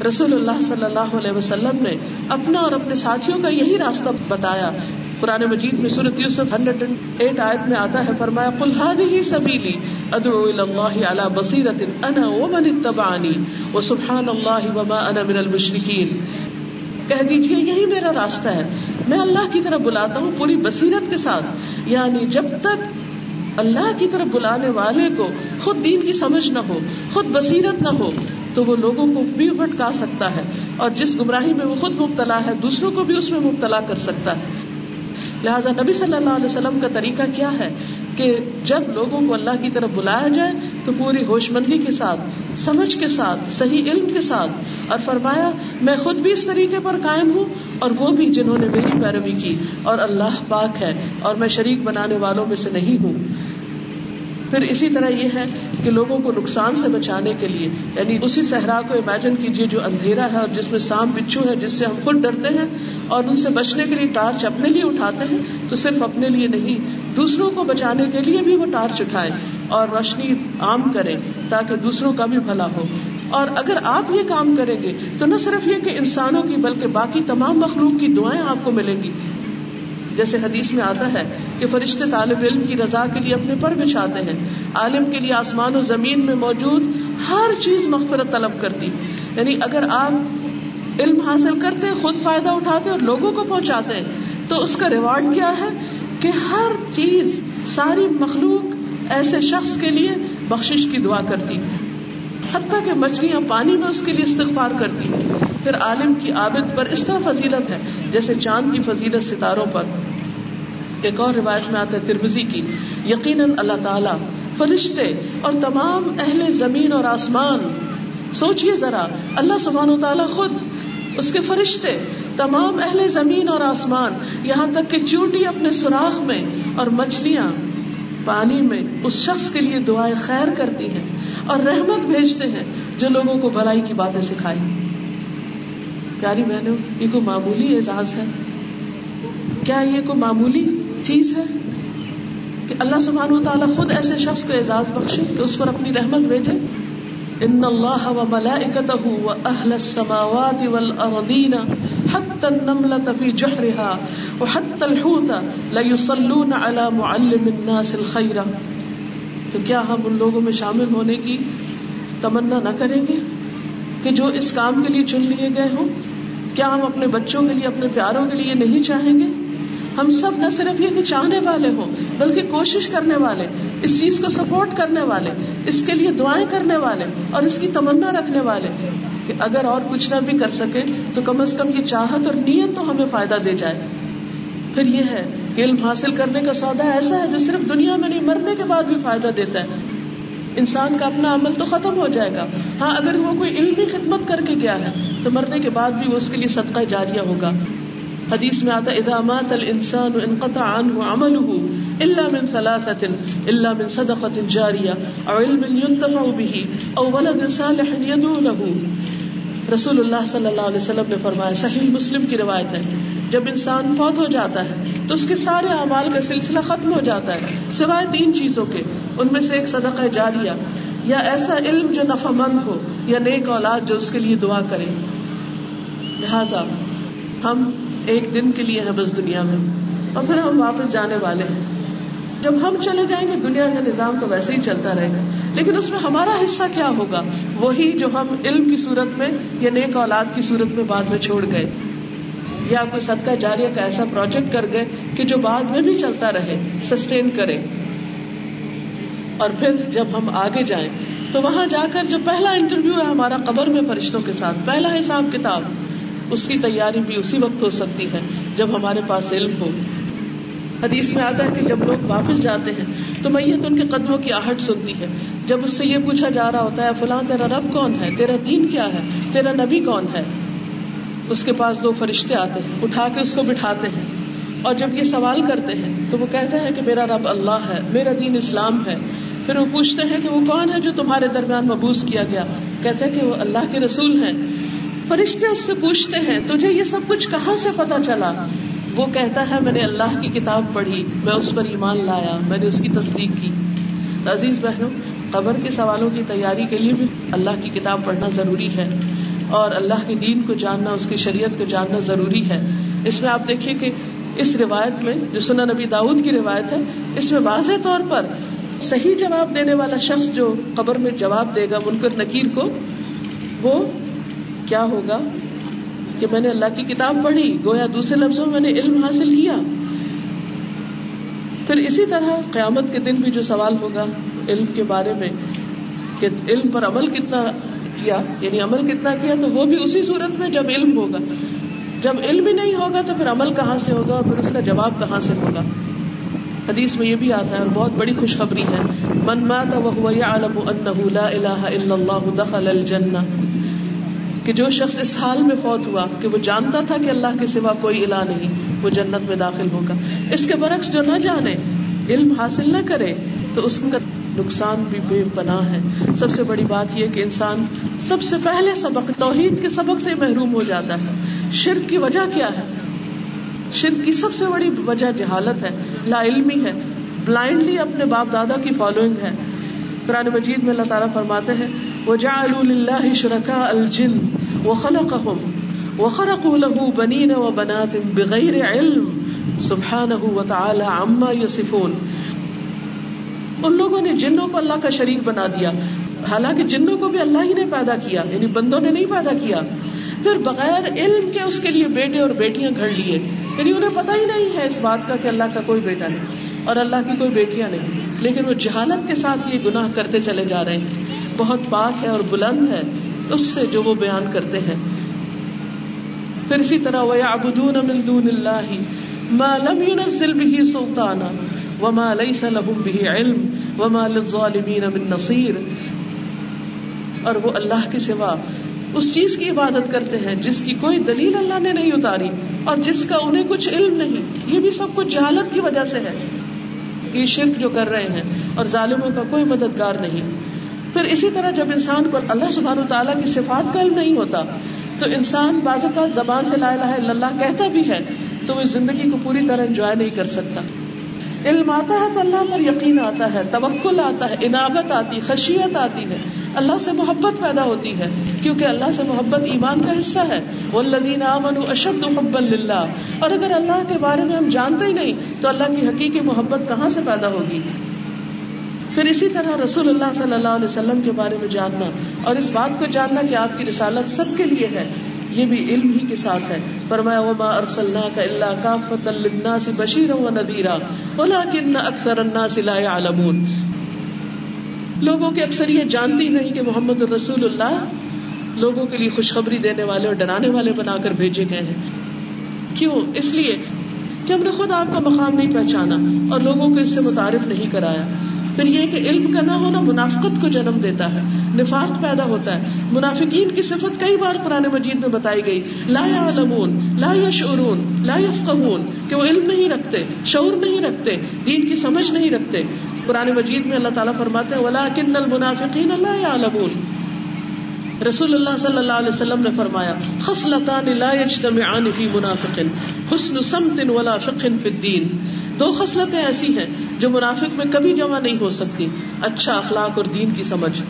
رسول اللہ صلی اللہ علیہ وسلم نے اپنا اور اپنے ساتھیوں کا یہی راستہ بتایا قرآن مجید میں صورت یوسف ہنڈریڈ ایٹ آیت میں آتا ہے، فرمایا، قل هذه سبیلی، ادعو الى اللہ علی بصیرت انا ومن اتبعنی وسبحان اللہ وما انا من المشرکین۔ کہہ دیجیے، یہی میرا راستہ ہے۔ میں اللہ کی طرف بلاتا ہوں پوری بصیرت کے ساتھ۔ یعنی جب تک اللہ کی طرف بلانے والے کو خود دین کی سمجھ نہ ہو، خود بصیرت نہ ہو، تو وہ لوگوں کو بھی بھٹکا سکتا ہے۔ اور جس گمراہی میں وہ خود مبتلا ہے، دوسروں کو بھی اس میں مبتلا کر سکتا ہے۔ لہٰذا نبی صلی اللہ علیہ وسلم کا طریقہ کیا ہے کہ جب لوگوں کو اللہ کی طرف بلایا جائے تو پوری ہوش مندی کے ساتھ، سمجھ کے ساتھ، صحیح علم کے ساتھ اور فرمایا، میں خود بھی اس طریقے پر قائم ہوں اور وہ بھی جنہوں نے میری پیروی کی اور اللہ پاک ہے اور میں شریک بنانے والوں میں سے نہیں ہوں۔ پھر اسی طرح یہ ہے کہ لوگوں کو نقصان سے بچانے کے لیے یعنی اسی صحرا کو امیجن کیجیے جو اندھیرا ہے اور جس میں سام بچھو ہے، جس سے ہم خود ڈرتے ہیں اور ان سے بچنے کے لیے ٹارچ اپنے لیے اٹھاتے ہیں، تو صرف اپنے لیے نہیں، دوسروں کو بچانے کے لیے بھی وہ ٹارچ اٹھائے اور روشنی عام کرے تاکہ دوسروں کا بھی بھلا ہو۔ اور اگر آپ یہ کام کریں گے، تو نہ صرف یہ کہ انسانوں کی بلکہ باقی تمام مخلوق کی دعائیں آپ کو ملیں گی۔ جیسے حدیث میں آتا ہے کہ فرشتے طالب علم کی رضا کے لیے اپنے پر بچھاتے ہیں۔ عالم کے لیے آسمان و زمین میں موجود ہر چیز مغفرت طلب کرتی۔ یعنی اگر آپ علم حاصل کرتے خود فائدہ اٹھاتے اور لوگوں کو پہنچاتے ہیں، تو اس کا ریوارڈ کیا ہے؟ کہ ہر چیز، ساری مخلوق ایسے شخص کے لیے بخشش کی دعا کرتی۔ حتیٰ کہ مچھلیاں پانی میں اس کے لیے استغفار کرتی۔ پھر عالم کی عابد پر اس طرح فضیلت ہے۔ جیسے چاند کی فضیلت ستاروں پر۔ ایک اور روایت میں آتا ہے ترمزی کی۔ یقیناً اللہ تعالی فرشتے اور تمام اہل زمین اور آسمان، سوچئے ذرا، اللہ سبحانہ و تعالیٰ خود، اس کے فرشتے، تمام اہل زمین اور آسمان، یہاں تک کہ چوٹی اپنے سوراخ میں اور مچھلیاں پانی میں اس شخص کے لیے دعائیں خیر کرتی ہیں اور رحمت بھیجتے ہیں جو لوگوں کو بھلائی کی باتیں سکھائی۔ پیاری بہنوں، یہ کوئی معمولی اعزاز ہے؟ کیا یہ کوئی معمولی چیز ہے کہ اللہ سبحانہ و تعالیٰ خود ایسے شخص کو اعزاز بخشے کہ اس پر اپنی رحمت بھیجے ان اللہ و ملائکتہ و اہل السماوات والارضین حتی النملة فی جحرها و حتی الحوت لیصلون علی معلم الناس الخیر۔ تو کیا ہم ان لوگوں میں شامل ہونے کی تمنا نہ کریں گے؟ کہ جو اس کام کے لیے چن لیے گئے ہوں، کیا ہم اپنے بچوں کے لیے، اپنے پیاروں کے لیے نہیں چاہیں گے؟ ہم سب نہ صرف یہ کہ چاہنے والے ہوں، بلکہ کوشش کرنے والے، اس چیز کو سپورٹ کرنے والے، اس کے لیے دعائیں کرنے والے اور اس کی تمنا رکھنے والے کہ اگر اور کچھ نہ بھی کر سکے تو کم از کم یہ چاہت اور نیت تو ہمیں فائدہ دے جائے۔ پھر یہ ہے کہ علم حاصل کرنے کا سودا ایسا ہے جو صرف دنیا میں نہیں، مرنے کے بعد بھی فائدہ دیتا ہے۔ انسان کا اپنا عمل تو ختم ہو جائے گا۔ ہاں اگر وہ کوئی علمی خدمت کر کے گیا ہے، تو مرنے کے بعد بھی وہ اس کے لیے صدقہ جاریہ ہوگا۔ حدیث میں آتا اذا مات الانسان انقطع عنه عمله الا من ثلاثه الا من صدقه جاريه او علم ينتفع به، او ولد صالح يدعو له۔ رسول اللہ صلی اللہ علیہ وسلم نے فرمایا، صحیح مسلم کی روایت ہے۔ جب انسان فوت ہو جاتا ہے، تو اس کے سارے اعمال کا سلسلہ ختم ہو جاتا ہے، سوائے تین چیزوں کے۔ ان میں سے ایک صدقہ جاریہ، یا ایسا علم جو نفع مند ہو، یا نیک اولاد جو اس کے لیے دعا کرے۔ لہذا، ہم ایک دن کے لیے ہیں بس دنیا میں۔ اور پھر ہم واپس جانے والے ہیں۔ جب ہم چلے جائیں گے، دنیا کا نظام تو ویسے ہی چلتا رہے گا۔ لیکن اس میں ہمارا حصہ کیا ہوگا؟ وہی جو ہم علم کی صورت میں یا نیک اولاد کی صورت میں بعد میں چھوڑ گئے یا کوئی صدقہ جاریہ کا ایسا پروجیکٹ کر گئے کہ جو بعد میں بھی چلتا رہے سسٹین کرے۔ اور پھر جب ہم آگے جائیں، تو وہاں جا کر جو پہلا انٹرویو ہے ہمارا قبر میں فرشتوں کے ساتھ، پہلا حساب کتاب، اس کی تیاری بھی اسی وقت ہو سکتی ہے جب ہمارے پاس علم ہو۔ حدیث میں آتا ہے کہ جب لوگ واپس جاتے ہیں تو میت ان کے قدموں کی آہٹ سنتی ہے۔ جب اس سے یہ پوچھا جا رہا ہوتا ہے، فلاں تیرا رب کون ہے؟ تیرا دین کیا ہے؟ تیرا نبی کون ہے؟ اس کے پاس دو فرشتے آتے ہیں، اٹھا کے اس کو بٹھاتے ہیں۔ اور جب یہ سوال کرتے ہیں، تو وہ کہتے ہیں کہ میرا رب اللہ ہے، میرا دین اسلام ہے۔ پھر وہ پوچھتے ہیں کہ وہ کون ہے جو تمہارے درمیان مبوس کیا گیا؟ کہتے ہیں کہ وہ اللہ کے رسول ہیں۔ فرشتے اس سے پوچھتے ہیں، تجھے یہ سب کچھ کہاں سے پتا چلا؟ وہ کہتا ہے، میں نے اللہ کی کتاب پڑھی، میں اس پر ایمان لایا، میں نے اس کی تصدیق کی. عزیز بہنوں، قبر کے سوالوں کی تیاری کے لیے بھی اللہ کی کتاب پڑھنا ضروری ہے اور اللہ کے دین کو جاننا، اس کی شریعت کو جاننا ضروری ہے۔ اس میں آپ دیکھیے کہ اس روایت میں جو سنا نبی داود کی روایت ہے، اس میں واضح طور پر صحیح جواب دینے والا شخص جو قبر میں جواب دے گا، منکر نکیر کو، وہ کیا ہوگا؟ کہ میں نے اللہ کی کتاب پڑھی، گویا دوسرے لفظوں میں نے علم حاصل کیا۔ پھر اسی طرح قیامت کے دن بھی جو سوال ہوگا علم کے بارے میں، کہ علم پر عمل کتنا کیا یعنی عمل کتنا کیا، تو وہ بھی اسی صورت میں جب علم ہوگا۔ جب علم ہی نہیں ہوگا تو پھر عمل کہاں سے ہوگا اور پھر اس کا جواب کہاں سے ہوگا؟ حدیث میں یہ بھی آتا ہے اور بہت بڑی خوشخبری ہے۔ من مات وهو يعلم انه لا اله الا الله دخل الجنه کہ جو شخص اس حال میں فوت ہوا کہ وہ جانتا تھا کہ اللہ کے سوا کوئی الہ نہیں، وہ جنت میں داخل ہوگا۔ اس کے برعکس جو نہ جانے، علم حاصل نہ کرے، تو اس کا نقصان بھی بے پناہ ہے۔ سب سے بڑی بات یہ کہ انسان سب سے پہلے سبق، توحید کے سبق سے محروم ہو جاتا ہے۔ شرک کی وجہ کیا ہے؟ شرک کی سب سے بڑی وجہ جہالت ہے، لا علمی ہے۔ بلائنڈلی اپنے باپ دادا کی فالوئنگ ہے۔ قرآن مجید میں اللہ تعالیٰ فرماتے ہیں، وجعلوا لله شركاء الجن۔ وخلقهم وخرقوا له بنين وبنات بغير علم. سبحانه وتعالى عما يصفون. ان لوگوں نے جنوں کو اللہ کا شریک بنا دیا. حالانکہ جنوں کو بھی اللہ ہی نے پیدا کیا یعنی بندوں نے نہیں پیدا کیا. پھر بغیر علم کے اس کے لیے بیٹے اور بیٹیاں گھڑ لیے. یعنی انہیں پتا ہی نہیں ہے اس بات کا کہ اللہ کا کوئی بیٹا نہیں، اور اللہ کی کوئی بیٹیاں نہیں. لیکن وہ جہالت کے ساتھ یہ گناہ کرتے چلے جا رہے ہیں۔ بہت پاک ہے اور بلند ہے۔ اس سے جو وہ بیان کرتے ہیں۔ پھر اسی طرح وہ ابدون دون اللہ ما لم ينزل به سلطانا وما ليس لهم به علم وما للظالمين من نصير۔ اور وہ اللہ کے سوا اس چیز کی عبادت کرتے ہیں جس کی کوئی دلیل اللہ نے نہیں اتاری اور جس کا انہیں کچھ علم نہیں۔ یہ بھی سب کچھ جہالت کی وجہ سے ہے۔ یہ شرک جو کر رہے ہیں اور ظالموں کا کوئی مددگار نہیں۔ پھر اسی طرح جب انسان کو اللہ سبحان و تعالیٰ کی صفات کا علم نہیں ہوتا، تو انسان بعض اوقات زبان سے لا الہ الا اللہ کہتا بھی ہے، تو وہ زندگی کو پوری طرح انجوائے نہیں کر سکتا۔ علم آتا ہے تو اللہ پر یقین آتا ہے، توکل آتا ہے انابت آتی، خشیت آتی ہے۔ اللہ سے محبت پیدا ہوتی ہے، کیونکہ اللہ سے محبت ایمان کا حصہ ہے۔ وہ لدین امن اشد محبت اللہ اور اگر اللہ کے بارے میں ہم جانتے ہی نہیں، تو اللہ کی حقیقی محبت کہاں سے پیدا ہوگی؟ پھر اسی طرح رسول اللہ صلی اللہ علیہ وسلم کے بارے میں جاننا اور اس بات کو جاننا کہ آپ کی رسالت سب کے لیے ہے، یہ بھی علم ہی کے ساتھ ہے۔ فرمایا، وما ارسلنا کا اللہ کافت للناس بشیر و نذیرا ولكن اکثر الناس لا يعلمون۔ لوگوں کی اکثر یہ جانتی نہیں کہ محمد الرسول اللہ لوگوں کے لیے خوشخبری دینے والے اور ڈرانے والے بنا کر بھیجے گئے ہیں۔ کیوں؟ اس لیے کہ ہم نے خود آپ کا مقام نہیں پہچانا اور لوگوں کو اس سے متعارف نہیں کرایا۔ پھر یہ کہ علم کا نہ ہونا منافقت کو جنم دیتا ہے، نفاق پیدا ہوتا ہے۔ منافقین کی صفت کئی بار قرآن مجید میں بتائی گئی، لا يعلمون لا یشعرون، لا یفقہون کہ وہ علم نہیں رکھتے، شعور نہیں رکھتے، دین کی سمجھ نہیں رکھتے۔ قرآن مجید میں اللہ تعالیٰ فرماتے ہیں ولاکن المنافقین لا يعلمون۔ رسول اللہ صلی اللہ علیہ وسلم نے فرمایا، خصلتان لا يجتمعان في منافق حسن سمت ولا فقه في الدين دو خصلتیں ایسی ہیں جو منافق میں کبھی جمع نہیں ہو سکتی۔ اچھا اخلاق اور دین کی سمجھ۔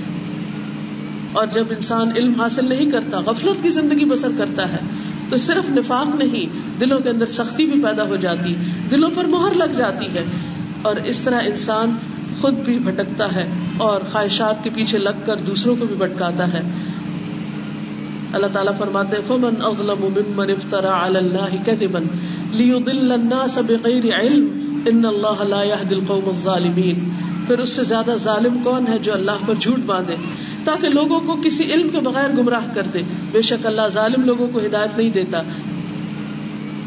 اور جب انسان علم حاصل نہیں کرتا، غفلت کی زندگی بسر کرتا ہے، تو صرف نفاق نہیں، دلوں کے اندر سختی بھی پیدا ہو جاتی، دلوں پر مہر لگ جاتی ہے۔ اور اس طرح انسان خود بھی بھٹکتا ہے اور خواہشات کے پیچھے لگ کر دوسروں کو بھی بھٹکاتا ہے۔ اللہ تعالیٰ فرماتے فمن اظلم ممن افترى على الله كذبا ليضل الناس بغير علم ان اللہ لا يهدي القوم الظالمين۔ پھر اس سے زیادہ ظالم کون ہے جو اللہ پر جھوٹ باندھے؟ تاکہ لوگوں کو کسی علم کے بغیر گمراہ کر دے۔ بے شک اللہ ظالم لوگوں کو ہدایت نہیں دیتا۔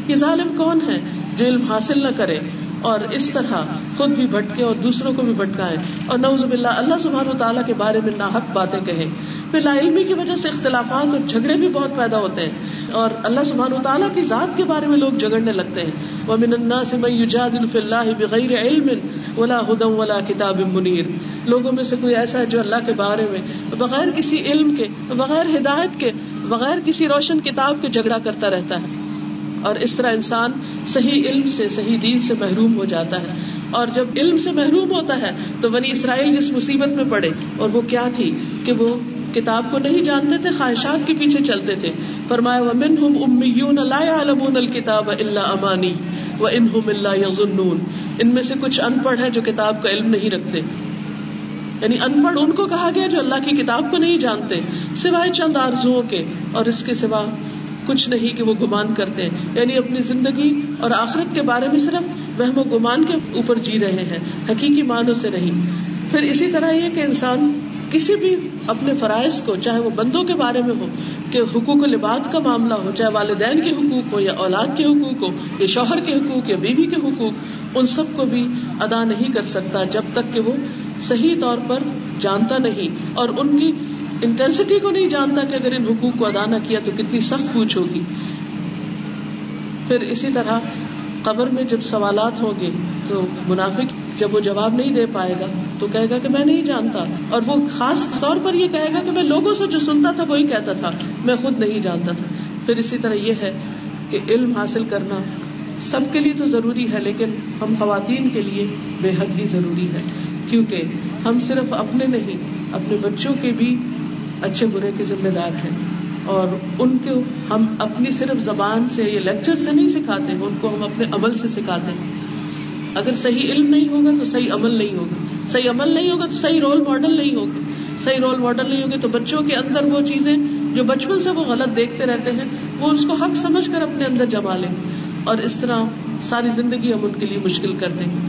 یہ ظالم کون ہے جو علم حاصل نہ کرے؟ اور اس طرح خود بھی بھٹکے اور دوسروں کو بھی بھٹکائے اور نوز باللہ اللہ سبحانہ و تعالیٰ کے بارے میں ناحق باتیں کہیں پھر لا علمی کی وجہ سے اختلافات اور جھگڑے بھی بہت پیدا ہوتے ہیں اور اللہ سبحانہ و تعالیٰ کی ذات کے بارے میں لوگ جھگڑنے لگتے ہیں۔ وَمِنَ النَّاسِ مَن يُجَادِلُ فِي اللَّهِ بِغَيْرِ عِلْمٍ وَلَا هُدًى وَلَا كِتَابٍ مُنِيرٍ۔ لوگوں میں سے کوئی ایسا ہے جو اللہ کے بارے میں بغیر کسی علم کے، بغیر ہدایت کے، بغیر کسی روشن کتاب کے جھگڑا کرتا رہتا ہے۔ اور اس طرح انسان صحیح علم سے، صحیح دین سے محروم ہو جاتا ہے۔ اور جب علم سے محروم ہوتا ہے تو بنی اسرائیل جس مصیبت میں پڑے، اور وہ کیا تھی کہ وہ کتاب کو نہیں جانتے تھے، خواہشات کے پیچھے چلتے تھے۔ فرمایا ومنہم امیون لا يعلمون الكتاب الا امانی وانہم الا يظنون۔ ان میں سے کچھ ان پڑھ ہیں جو کتاب کا علم نہیں رکھتے۔ یعنی ان پڑھ ان کو کہا گیا جو اللہ کی کتاب کو نہیں جانتے، سوائے چند آرزوؤں کے، اور اس کے سوا کچھ نہیں کہ وہ گمان کرتے ہیں۔ یعنی اپنی زندگی اور آخرت کے بارے میں صرف وہم و گمان کے اوپر جی رہے ہیں، حقیقی معنوں سے نہیں۔ پھر اسی طرح یہ کہ انسان کسی بھی اپنے فرائض کو، چاہے وہ بندوں کے بارے میں ہو، کہ حقوق و لباد کا معاملہ ہو، چاہے والدین کے حقوق ہو یا اولاد کے حقوق ہو، یا شوہر کے حقوق یا بیوی کے حقوق، ان سب کو بھی ادا نہیں کر سکتا جب تک کہ وہ صحیح طور پر جانتا نہیں۔ اور ان کی انٹینسٹی کو نہیں جانتا کہ اگر ان حقوق کو ادا نہ کیا تو کتنی سخت پوچھ ہوگی۔ پھر اسی طرح قبر میں جب سوالات ہوں گے تو منافق جب وہ جواب نہیں دے پائے گا تو کہے گا کہ میں نہیں جانتا۔ اور وہ خاص طور پر یہ کہے گا کہ میں لوگوں سے جو سنتا تھا وہی کہتا تھا۔ میں خود نہیں جانتا تھا۔ پھر اسی طرح یہ ہے کہ علم حاصل کرنا سب کے لیے تو ضروری ہے، لیکن ہم خواتین کے لیے بے حد ہی ضروری ہے۔ کیونکہ ہم صرف اپنے نہیں، اپنے بچوں کے بھی اچھے برے کے ذمہ دار ہیں۔ اور ان کو ہم اپنی صرف زبان سے یا لیکچر سے نہیں سکھاتے، ان کو ہم اپنے عمل سے سکھاتے ہیں۔ اگر صحیح علم نہیں ہوگا تو صحیح عمل نہیں ہوگا۔ صحیح عمل نہیں ہوگا تو صحیح رول ماڈل نہیں ہوگا۔ صحیح رول ماڈل نہیں ہوگی تو بچوں کے اندر وہ چیزیں جو بچپن سے وہ غلط دیکھتے رہتے ہیں، وہ اس کو حق سمجھ کر اپنے اندر جما لیں۔ اور اس طرح ساری زندگی ہم ان کے لیے مشکل کر دیں۔ گے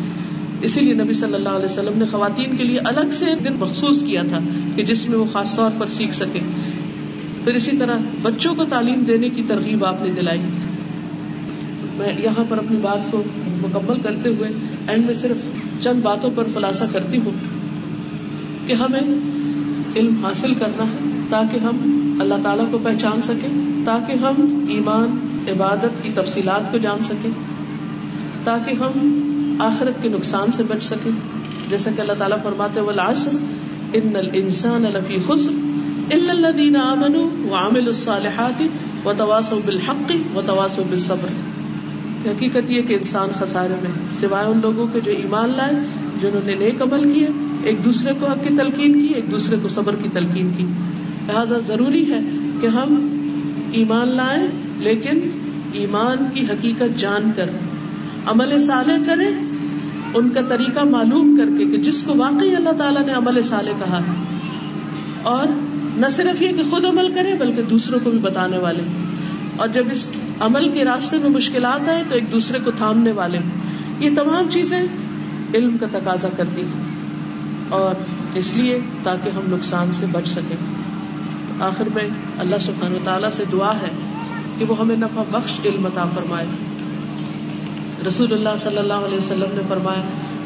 اسی لیے نبی صلی اللہ علیہ وسلم نے خواتین کے لیے الگ سے ایک دن مخصوص کیا تھا کہ جس میں وہ خاص طور پر سیکھ سکے پھر اسی طرح بچوں کو تعلیم دینے کی ترغیب آپ نے دلائی۔ میں یہاں پر اپنی بات کو مکمل کرتے ہوئے اینڈ میں صرف چند باتوں پر خلاصہ کرتی ہوں کہ ہمیں علم حاصل کرنا ہے تاکہ ہم اللہ تعالیٰ کو پہچان سکیں، تاکہ ہم ایمان، عبادت کی تفصیلات کو جان سکیں، تاکہ ہم آخرت کے نقصان سے بچ سکیں جیسا کہ اللہ تعالیٰ فرماتے والعصر ان الانسان لفی خسر الا الذين امنوا وعملوا الصالحات وتواصوا بالحق وتواصوا بالصبر۔ کہ حقیقت یہ کہ انسان خسارے میں سوائے ان لوگوں کے جو ایمان لائے، جنہوں نے نیک عمل کیے، ایک دوسرے کو حق کی تلقین کی، ایک دوسرے کو صبر کی تلقین کی۔ لہٰذا ضروری ہے کہ ہم ایمان لائیں، لیکن ایمان کی حقیقت جان کر، عمل صالح کریں ان کا طریقہ معلوم کر کے کہ جس کو واقعی اللہ تعالیٰ نے عمل صالح کہا ہے۔ اور نہ صرف یہ کہ خود عمل کرے، بلکہ دوسروں کو بھی بتانے والے۔ اور جب اس عمل کے راستے میں مشکلات آئے تو ایک دوسرے کو تھامنے والے۔ یہ تمام چیزیں علم کا تقاضا کرتی ہیں۔ اور اس لیے تاکہ ہم نقصان سے بچ سکیں۔ تو آخر میں اللہ سبحان و تعالیٰ سے دعا ہے کہ وہ ہمیں نفع بخش علم عطا فرمائے۔ رسول اللہ صلی اللہ علیہ وسلم نے فرمایا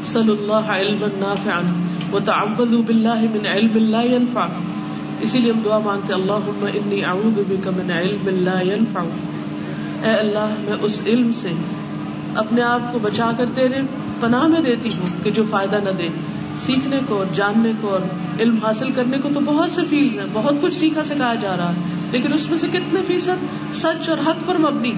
صلی اللہ علم نافعا وتعوذوا باللہ من علم لا ينفع اسی لیے ہم دعا مانگتے اللہ انی اعوذ بک من علم لا ينفع اے اللہ میں اس علم سے اپنے آپ کو بچا کر تیرے پناہ میں دیتی ہوں کہ جو فائدہ نہ دے سیکھنے کو اور جاننے کو اور علم حاصل کرنے کو تو بہت سے فیلڈ ہیں بہت کچھ سیکھا سکھایا جا رہا ہے لیکن اس میں سے کتنے فیصد سچ اور حق پر مبنی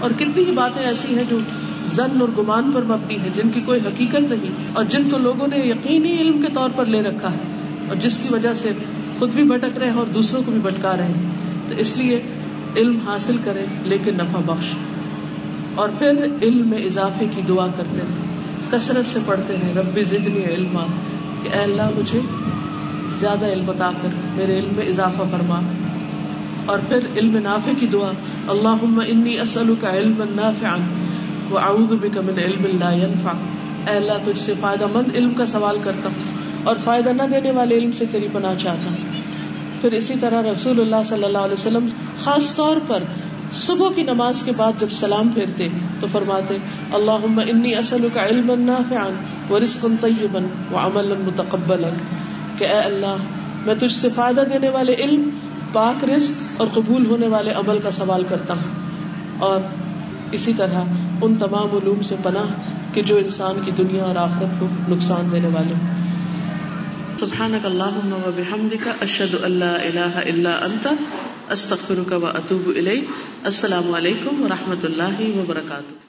اور کتنی ہی باتیں ایسی ہیں جو زن اور گمان پر مبنی ہے، جن کی کوئی حقیقت نہیں، اور جن کو لوگوں نے یقینی علم کے طور پر لے رکھا ہے، اور جس کی وجہ سے خود بھی بھٹک رہے ہیں اور دوسروں کو بھی بھٹکا رہے ہیں۔ تو اس لیے علم حاصل کرے لیکن نفع بخش۔ اور پھر علم میں اضافے کی دعا کرتے رہے کثرت سے پڑھتے رہے ربی زدنی علم کہ اے اللہ، مجھے زیادہ علم عطا کر، میرے علم میں اضافہ فرما۔ اور پھر علم نافع کی دعا۔ اللہ انی اسلو کا علم نافع واعوذ بک من علم لا ينفع۔ اے اللہ، تجھ سے فائدہ مند علم کا سوال کرتا ہوں اور فائدہ نہ دینے والے علم سے تیری پناہ چاہتا ہوں۔ پھر اسی طرح رسول اللہ صلی اللہ علیہ وسلم خاص طور پر صبح کی نماز کے بعد جب سلام پھیرتے تو فرماتے اللہ انی اصل کا علم نافعا ورزقا طیبا وعملا متقبلا۔ کہ اے اللہ، میں تجھ سے فائدہ دینے والے علم، پاک رزق اور قبول ہونے والے عمل کا سوال کرتا ہوں۔ اور اسی طرح ان تمام علوم سے پناہ کہ جو انسان کی دنیا اور آخرت کو نقصان دینے والے سبحانك اللهم وبحمدك اشهد ان لا الہ الا انت، استغفرک و اتوب اليك السلام علیکم و رحمۃ اللہ وبرکاتہ۔